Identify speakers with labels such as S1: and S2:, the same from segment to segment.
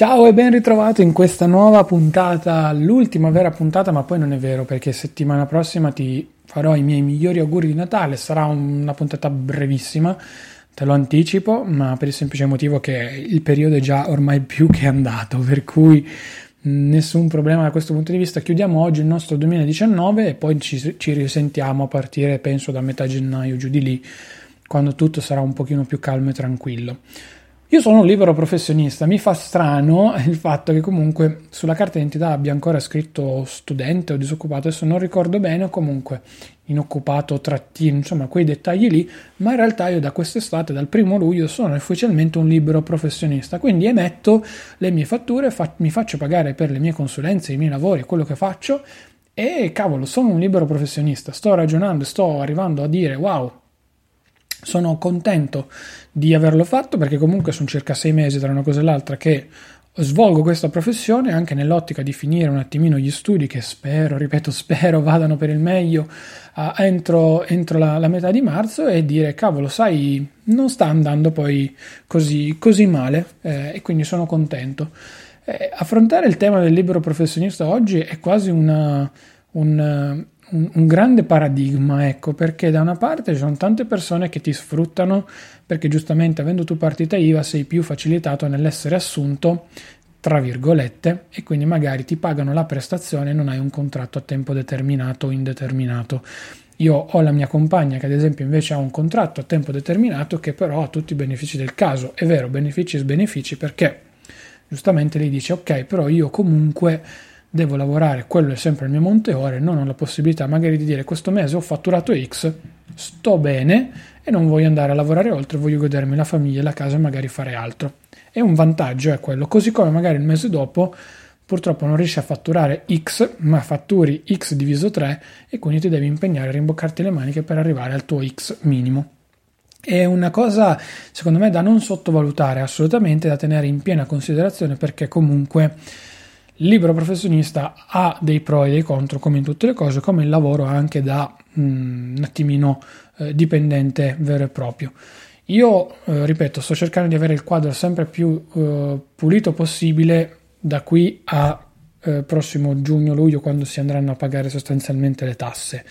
S1: Ciao e ben ritrovato in questa nuova puntata, l'ultima vera puntata, ma poi non è vero perché settimana prossima ti farò i miei migliori auguri di Natale, sarà una puntata brevissima, te lo anticipo, ma per il semplice motivo che il periodo è già ormai più che andato, per cui nessun problema da questo punto di vista. Chiudiamo oggi il nostro 2019 e poi ci, ci risentiamo a partire, penso, da metà gennaio, giù di lì, quando tutto sarà un pochino più calmo e tranquillo. Io sono un libero professionista, mi fa strano il fatto che comunque sulla carta d'identità abbia ancora scritto studente o disoccupato, adesso non ricordo bene, o comunque inoccupato, trattino, insomma quei dettagli lì, ma in realtà io da quest'estate, dal primo luglio, sono ufficialmente un libero professionista, quindi emetto le mie fatture, fa- mi faccio pagare per le mie consulenze, i miei lavori, quello che faccio e cavolo, sono un libero professionista, sto ragionando, sto arrivando a dire wow, sono contento di averlo fatto perché comunque sono circa sei mesi tra una cosa e l'altra che svolgo questa professione anche nell'ottica di finire un attimino gli studi che spero, ripeto, spero vadano per il meglio uh, entro, entro la, la, metà di marzo e dire cavolo, sai, non sta andando poi così, così male eh, e quindi sono contento. Eh, affrontare il tema del libero professionista oggi è quasi una, un, un, un, grande paradigma, ecco, perché da una parte ci sono tante persone che ti sfruttano perché giustamente avendo tu partita IVA sei più facilitato nell'essere assunto, tra virgolette, e quindi magari ti pagano la prestazione e non hai un contratto a tempo determinato o indeterminato. Io ho la mia compagna che ad esempio invece ha un contratto a tempo determinato che però ha tutti i benefici del caso. È vero, benefici e sbenefici perché giustamente lei dice ok, però io comunque devo lavorare, quello è sempre il mio monte ore, non ho la possibilità magari di dire questo mese ho fatturato X, sto bene e non voglio andare a lavorare oltre, voglio godermi la famiglia, la casa e magari fare altro. È un vantaggio, è quello, così come magari il mese dopo purtroppo non riesci a fatturare X, ma fatturi X diviso 3 e quindi ti devi impegnare a rimboccarti le maniche per arrivare al tuo X minimo. È una cosa, secondo me, da non sottovalutare assolutamente, da tenere in piena considerazione perché comunque il libero professionista ha dei pro e dei contro, come in tutte le cose, come il lavoro anche da mm, un attimino eh, dipendente vero e proprio. Io, eh, ripeto, sto cercando di avere il quadro sempre più eh, pulito possibile da qui a eh, prossimo giugno-luglio, quando si andranno a pagare sostanzialmente le tasse.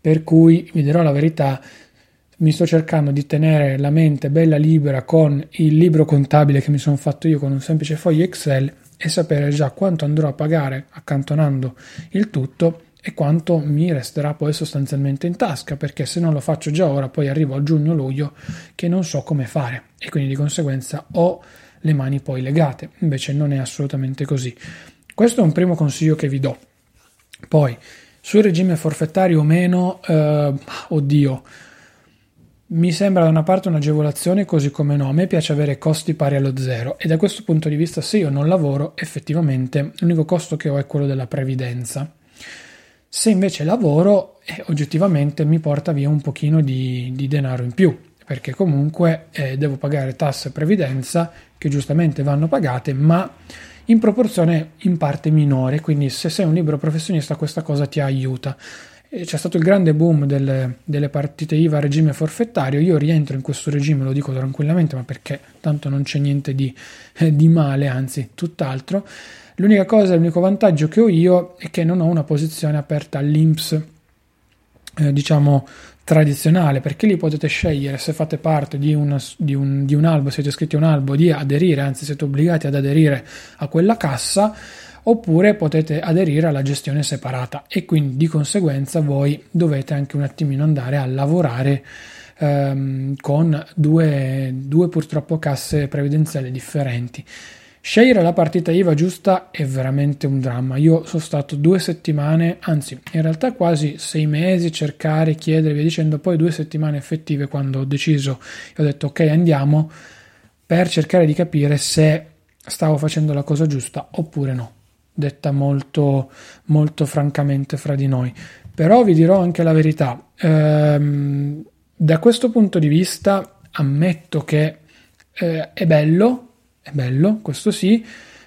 S1: Per cui vi dirò la verità, mi sto cercando di tenere la mente bella libera con il libro contabile che mi sono fatto io con un semplice foglio Excel e sapere già quanto andrò a pagare accantonando il tutto e quanto mi resterà poi sostanzialmente in tasca, perché se non lo faccio già ora, poi arrivo a giugno-luglio che non so come fare e quindi di conseguenza ho le mani poi legate. Invece non è assolutamente così. Questo è un primo consiglio che vi do. Poi, sul regime forfettario o meno, eh, oddio, mi sembra da una parte un'agevolazione, così come no, a me piace avere costi pari allo zero. E da questo punto di vista se io non lavoro effettivamente l'unico costo che ho è quello della previdenza. Se invece lavoro eh, oggettivamente mi porta via un pochino di, di denaro in più perché comunque eh, devo pagare tasse e previdenza che giustamente vanno pagate ma in proporzione in parte minore. Quindi se sei un libero professionista questa cosa ti aiuta c'è stato il grande boom delle, delle, partite IVA a regime forfettario, io rientro in questo regime, lo dico tranquillamente, ma perché tanto non c'è niente di, eh, di male, anzi tutt'altro. L'unica cosa, l'unico vantaggio che ho io è che non ho una posizione aperta all'INPS, eh, diciamo tradizionale, perché lì potete scegliere se fate parte di un, di, un, di un albo, siete iscritti a un albo, di aderire, anzi siete obbligati ad aderire a quella cassa oppure potete aderire alla gestione separata e quindi di conseguenza voi dovete anche un attimino andare a lavorare ehm, con due, due purtroppo casse previdenziali differenti. Scegliere la partita IVA giusta è veramente un dramma. Io sono stato due settimane, anzi in realtà quasi sei mesi, cercare, chiedere, via dicendo, poi due settimane effettive quando ho deciso e ho detto ok andiamo per cercare di capire se stavo facendo la cosa giusta oppure no detta molto, molto francamente fra di noi. Però vi dirò anche la verità, ehm, da questo punto di vista ammetto che eh, è bello, è bello, questo sì,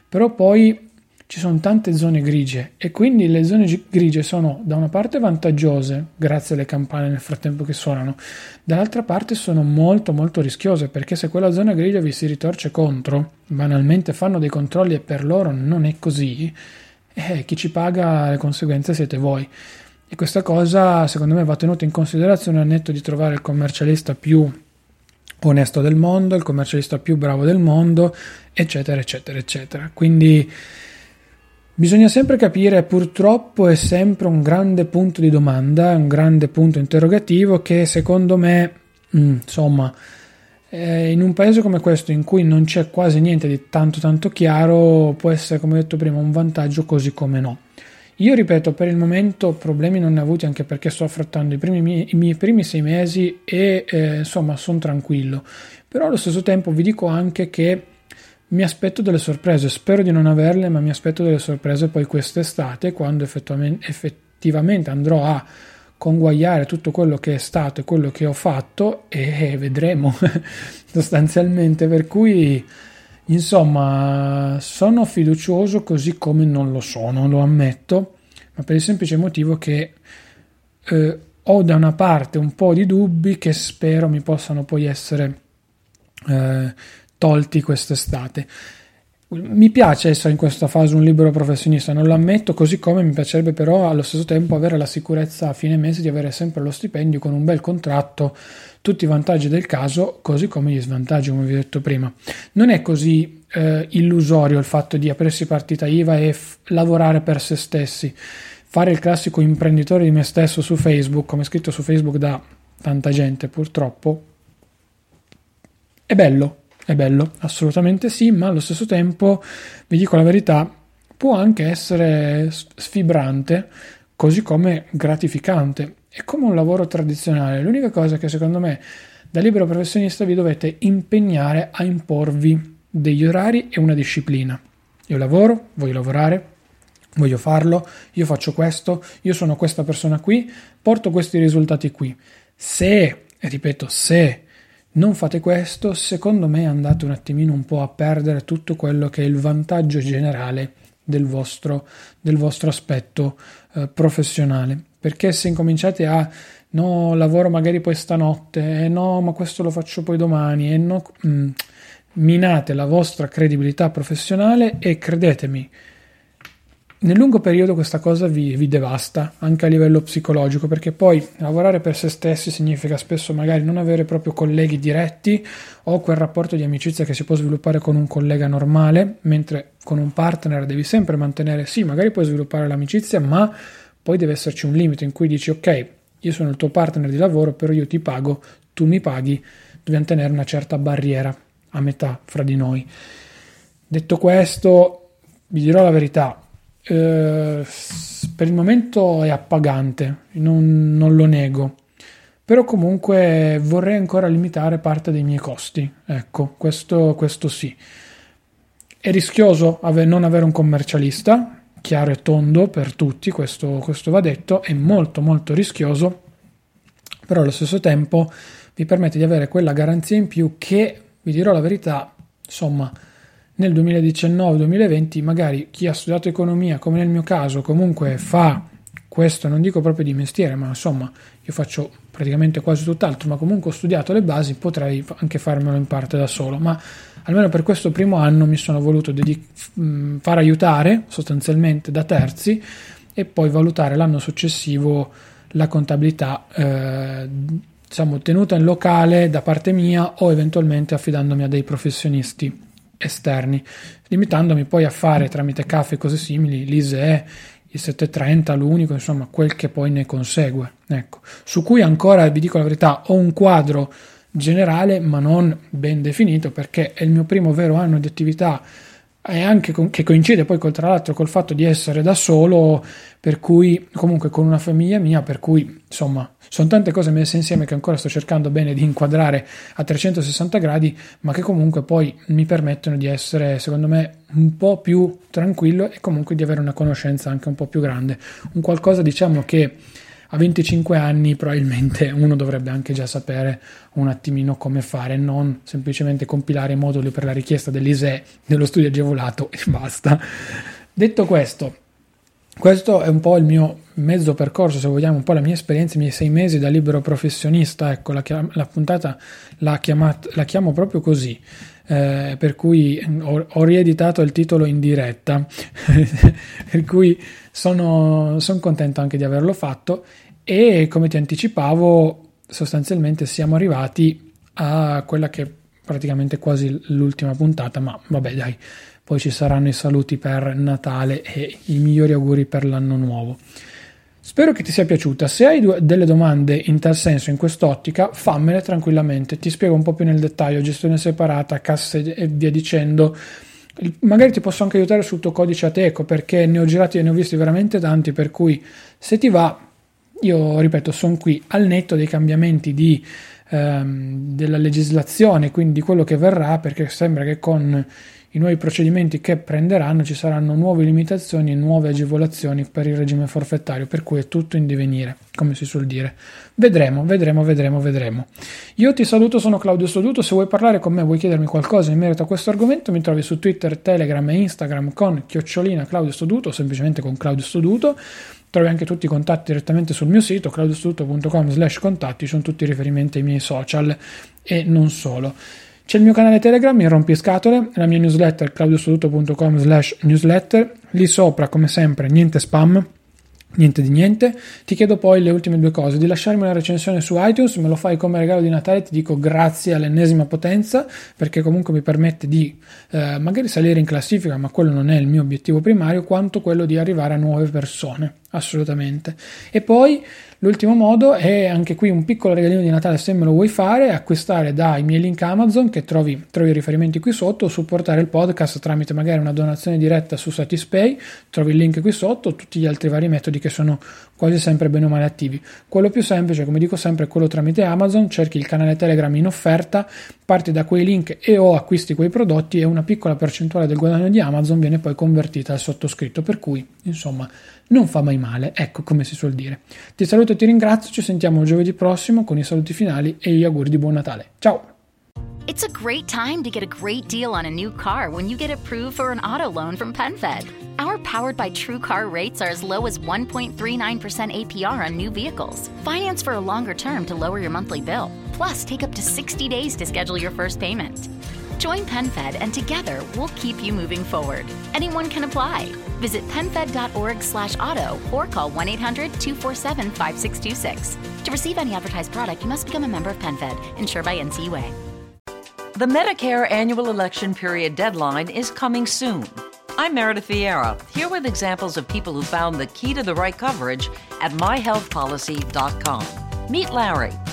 S1: però poi ci sono tante zone grigie e quindi le zone grigie sono da una parte vantaggiose grazie alle campane nel frattempo che suonano, dall'altra parte sono molto molto rischiose perché se quella zona grigia vi si ritorce contro, banalmente fanno dei controlli e per loro non è così, eh, chi ci paga le conseguenze siete voi. E questa cosa secondo me va tenuta in considerazione al netto di trovare il commercialista più onesto del mondo, il commercialista più bravo del mondo, eccetera, eccetera, eccetera. Quindi Bisogna sempre capire, purtroppo è sempre un grande punto di domanda, un grande punto interrogativo che secondo me, mm, insomma, eh, in un paese come questo in cui non c'è quasi niente di tanto tanto chiaro, può essere, come detto prima, un vantaggio così come no. Io ripeto, per il momento problemi non ne ho avuti anche perché sto affrontando i, primi, i miei primi sei mesi e eh, insomma sono tranquillo. Però allo stesso tempo vi dico anche che mi aspetto delle sorprese, spero di non averle, ma mi aspetto delle sorprese poi quest'estate quando effettivamente andrò a conguagliare tutto quello che è stato e quello che ho fatto e vedremo sostanzialmente. Per cui insomma sono fiducioso così come non lo sono lo ammetto ma per il semplice motivo che eh, ho da una parte un po' di dubbi che spero mi possano poi essere eh, tolti quest'estate. Mi piace essere in questa fase un libero professionista, non lo ammetto, così come mi piacerebbe però allo stesso tempo avere la sicurezza a fine mese di avere sempre lo stipendio con un bel contratto, tutti i vantaggi del caso, così come gli svantaggi, come vi ho detto prima. Non è così eh, illusorio il fatto di aprirsi partita IVA e f- lavorare per se stessi, fare il classico imprenditore di me stesso su Facebook, come scritto su Facebook da tanta gente purtroppo, è bello, è bello, assolutamente sì, ma allo stesso tempo, vi dico la verità, può anche essere sfibrante, così come gratificante. È come un lavoro tradizionale. L'unica cosa che secondo me da libero professionista vi dovete impegnare a imporvi degli orari e una disciplina. Io lavoro, voglio lavorare, voglio farlo, io faccio questo, io sono questa persona qui, porto questi risultati qui. Se, ripeto, se non fate questo, secondo me andate un attimino un po' a perdere tutto quello che è il vantaggio generale del vostro, del vostro aspetto eh, professionale. Perché se incominciate a no, lavoro magari poi stanotte, eh, no, ma questo lo faccio poi domani, e no, mm, minate la vostra credibilità professionale e credetemi, nel lungo periodo questa cosa vi, vi, devasta anche a livello psicologico perché poi lavorare per se stessi significa spesso magari non avere proprio colleghi diretti o quel rapporto di amicizia che si può sviluppare con un collega normale, mentre con un partner devi sempre mantenere, sì, magari puoi sviluppare l'amicizia, ma poi deve esserci un limite in cui dici ok, io sono il tuo partner di lavoro, però io ti pago, tu mi paghi, dobbiamo tenere una certa barriera a metà fra di noi. Detto questo, vi dirò la verità, eh, per il momento è appagante, non, non, lo nego, però comunque vorrei ancora limitare parte dei miei costi, ecco, questo, questo sì. È rischioso ave- non avere un commercialista, chiaro e tondo per tutti, questo, questo va detto, è molto molto rischioso, però allo stesso tempo vi permette di avere quella garanzia in più che, vi dirò la verità, insomma, nel 2019-2020 magari chi ha studiato economia, come nel mio caso, comunque fa questo non dico proprio di mestiere, ma insomma io faccio praticamente quasi tutt'altro, ma comunque ho studiato le basi, potrei anche farmelo in parte da solo, ma almeno per questo primo anno mi sono voluto dedic- far aiutare sostanzialmente da terzi e poi valutare l'anno successivo la contabilità eh, diciamo tenuta in locale da parte mia o eventualmente affidandomi a dei professionisti esterni, limitandomi poi a fare tramite CAF e cose simili l'ISE, il 730, l'unico, insomma, quel che poi ne consegue. Ecco. Su cui ancora, vi dico la verità, ho un quadro generale ma non ben definito perché è il mio primo vero anno di attività e anche con, che coincide poi col, tra l'altro col fatto di essere da solo, per cui comunque con una famiglia mia, per cui insomma sono tante cose messe insieme che ancora sto cercando bene di inquadrare a 360 gradi, ma che comunque poi mi permettono di essere, secondo me, un po' più tranquillo e comunque di avere una conoscenza anche un po' più grande. Un qualcosa, diciamo, che a 25 anni probabilmente uno dovrebbe anche già sapere un attimino come fare, non semplicemente compilare moduli per la richiesta dell'ISE dello studio agevolato e basta. Detto questo, questo è un po' il mio mezzo percorso, se vogliamo, un po' la mia esperienza, i miei sei mesi da libero professionista. Ecco, la, la puntata la, chiamat, la, chiamo proprio così, eh, per cui ho, ho, rieditato il titolo in diretta, per cui sono, sono contento anche di averlo fatto e come ti anticipavo, sostanzialmente siamo arrivati a quella che è praticamente quasi l'ultima puntata, ma vabbè dai poi ci saranno i saluti per Natale e i migliori auguri per l'anno nuovo. Spero che ti sia piaciuta. Se hai delle domande in tal senso, in quest'ottica, fammele tranquillamente. Ti spiego un po' più nel dettaglio, gestione separata, casse e via dicendo. Magari ti posso anche aiutare sul tuo codice Ateco perché ne ho girati e ne ho visti veramente tanti. Per cui, se ti va, io ripeto, sono qui al netto dei cambiamenti di, ehm, della legislazione, quindi di quello che verrà, perché sembra che con i nuovi procedimenti che prenderanno ci saranno nuove limitazioni e nuove agevolazioni per il regime forfettario, per cui è tutto in divenire, come si suol dire. Vedremo, vedremo, vedremo, vedremo. Io ti saluto, sono Claudio Soduto, se vuoi parlare con me, vuoi chiedermi qualcosa in merito a questo argomento, mi trovi su Twitter, Telegram e Instagram con chiocciolina Claudio Soduto o semplicemente con Claudio Soduto. Trovi anche tutti i contatti direttamente sul mio sito claudiostuto.com slash contatti, sono tutti i riferimenti ai miei social e non solo. C'è il mio canale Telegram, il rompiscatole, la mia newsletter claudiosoduto.com slash newsletter, lì sopra come sempre niente spam, niente di niente. Ti chiedo poi le ultime due cose, di lasciarmi una recensione su iTunes, me lo fai come regalo di Natale, ti dico grazie all'ennesima potenza, perché comunque mi permette di eh, magari salire in classifica, ma quello non è il mio obiettivo primario, quanto quello di arrivare a nuove persone, assolutamente. E poi L'ultimo modo è anche qui un piccolo regalino di Natale se me lo vuoi fare, acquistare dai miei link Amazon che trovi, trovi i riferimenti qui sotto supportare il podcast tramite magari una donazione diretta su Satispay, trovi il link qui sotto tutti gli altri vari metodi che sono quasi sempre bene o male attivi. Quello più semplice, come dico sempre, è quello tramite Amazon, cerchi il canale Telegram in offerta, parti da quei link e o acquisti quei prodotti e una piccola percentuale del guadagno di Amazon viene poi convertita al sottoscritto, per cui insomma non fa mai male, ecco come si suol dire. Ti saluto e ti ringrazio, ci sentiamo giovedì prossimo con i saluti finali e gli auguri di buon Natale. Ciao!
S2: It's a great time to get a great deal on a new car when you get approved for an auto loan from PenFed. Our powered by True Car rates are as low as 1.39% APR on new vehicles. Finance for a longer term to lower your monthly bill. Plus, take up to 60 days to schedule your first payment. Join PenFed and together we'll keep you moving forward. Anyone can apply. Visit penfed.org slash auto or call 1-800-247-5626. To receive any advertised product, you must become a member of PenFed, insured by NCUA.
S3: The Medicare annual election period deadline is coming soon. I'm Meredith Vieira, here with examples of people who found the key to the right coverage at myhealthpolicy.com. Meet Larry.